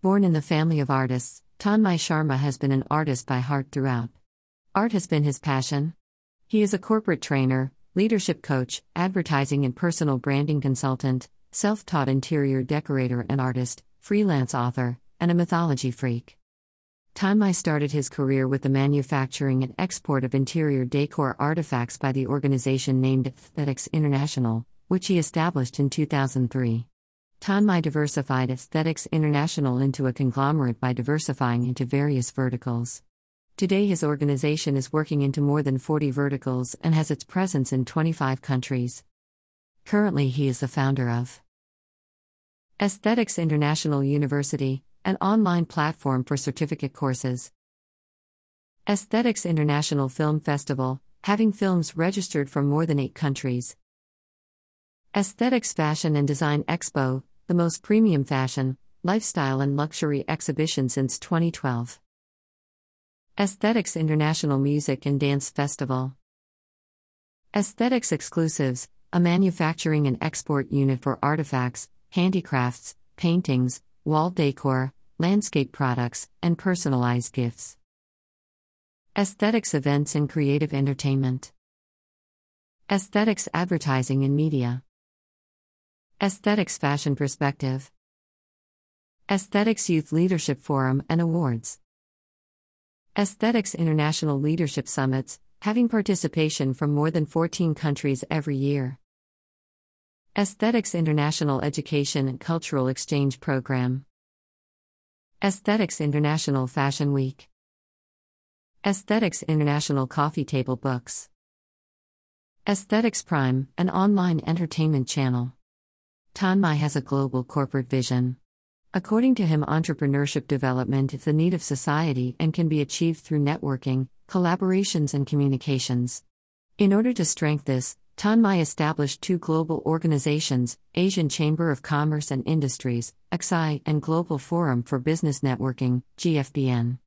Born in the family of artists, Tanmay Sharma has been an artist by heart throughout. Art has been his passion. He is a corporate trainer, leadership coach, advertising and personal branding consultant, self taught interior decorator and artist, freelance author, and a mythology freak. Tanmay started his career with the manufacturing and export of interior decor artifacts by the organization named Aesthetics International, which he established in 2003. Tanmay diversified Aesthetics International into a conglomerate by diversifying into various verticals. Today, his organization is working into more than 40 verticals and has its presence in 25 countries. Currently, he is the founder of Aesthetics International University, an online platform for certificate courses. Aesthetics International Film Festival, having films registered from more than eight countries. Aesthetics Fashion and Design Expo, the most premium fashion, lifestyle, and luxury exhibition since 2012. Aesthetics International Music and Dance Festival. Aesthetics Exclusives, a manufacturing and export unit for artifacts, handicrafts, paintings, wall decor, landscape products, and personalized gifts. Aesthetics events and creative entertainment. Aesthetics advertising and media. Aesthetics fashion perspective. Aesthetics Youth Leadership Forum and Awards. Aesthetics International Leadership Summits, having participation from more than 14 countries every year. Aesthetics International Education and Cultural Exchange Program. Aesthetics International Fashion Week. Aesthetics International Coffee Table Books. Aesthetics Prime, an online entertainment channel. Tanmay has a global corporate vision. According to him, entrepreneurship development is the need of society and can be achieved through networking, collaborations, and communications. In order to strengthen this, Tanmay established two global organizations, Asian Chamber of Commerce and Industries, ACSI, and Global Forum for Business Networking, GFBN.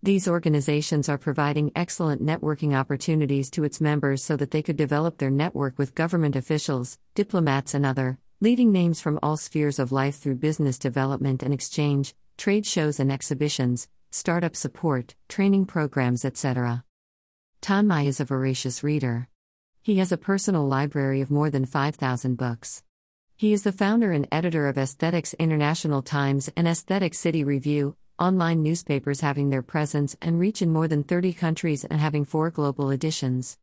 These organizations are providing excellent networking opportunities to its members so that they could develop their network with government officials, diplomats, and other leading names from all spheres of life through business development and exchange, trade shows and exhibitions, startup support, training programs, etc. Tanmay is a voracious reader. He has a personal library of more than 5,000 books. He is the founder and editor of Aesthetics International Times and Aesthetic City Review, online newspapers having their presence and reach in more than 30 countries and having four global editions.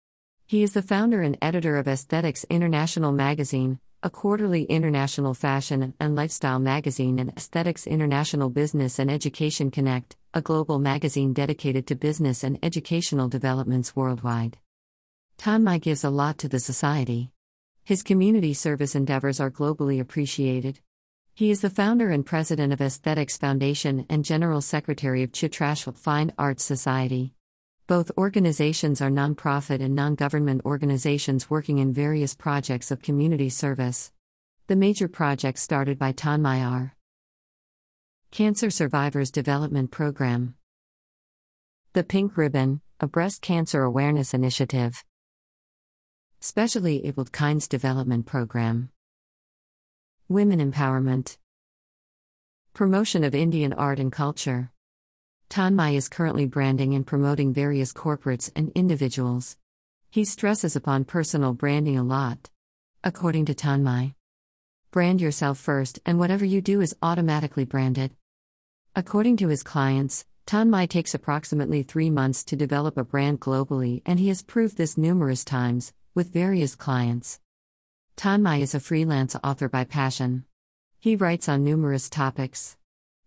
He is the founder and editor of Aesthetics International Magazine, a quarterly international fashion and lifestyle magazine, and Aesthetics International Business and Education Connect, a global magazine dedicated to business and educational developments worldwide. Tanmay gives a lot to the society. His community service endeavors are globally appreciated. He is the founder and president of Aesthetics Foundation and general secretary of Chitrash Fine Arts Society. Both organizations are nonprofit and non government organizations working in various projects of community service. The major projects started by Tanmay are Cancer Survivors Development Program, The Pink Ribbon, a breast cancer awareness initiative. Specially Abled Kinds Development Program. Women Empowerment. Promotion of Indian Art and Culture. Tanmay is currently branding and promoting various corporates and individuals. He stresses upon personal branding a lot. According to Tanmay, brand yourself first, and whatever you do is automatically branded. According to his clients, Tanmay takes approximately three months to develop a brand globally, and he has proved this numerous times, with various clients. Tanmay is a freelance author by passion. He writes on numerous topics.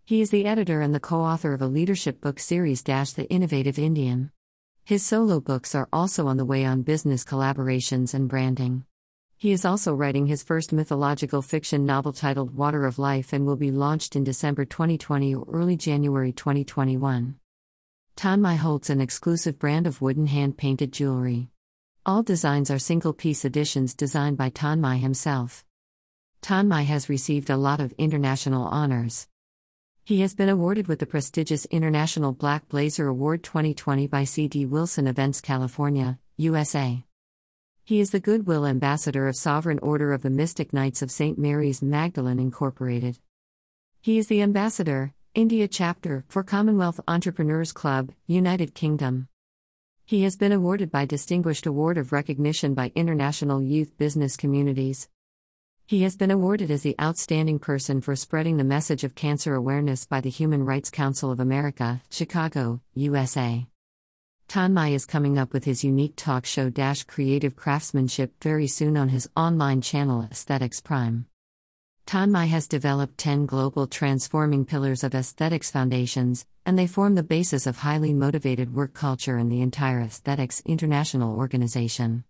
He is the editor and the co author of a leadership book series, The Innovative Indian. His solo books are also on the way on business collaborations and branding. He is also writing his first mythological fiction novel titled Water of Life and will be launched in December 2020 or early January 2021. Tanmay holds an exclusive brand of wooden hand painted jewelry. All designs are single piece editions designed by Tanmay himself. Tanmay has received a lot of international honors. He has been awarded with the prestigious International Black Blazer Award 2020 by C.D. Wilson Events California, USA. He is the Goodwill Ambassador of Sovereign Order of the Mystic Knights of St. Mary's Magdalene Incorporated. He is the Ambassador, India chapter for Commonwealth Entrepreneurs Club, United Kingdom. He has been awarded by Distinguished Award of Recognition by International Youth Business Communities. He has been awarded as the Outstanding Person for Spreading the Message of Cancer Awareness by the Human Rights Council of America, Chicago, USA. Tanmay is coming up with his unique talk show Dash Creative Craftsmanship very soon on his online channel Aesthetics Prime. Tanmay has developed 10 global transforming pillars of aesthetics foundations, and they form the basis of highly motivated work culture in the entire Aesthetics International organization.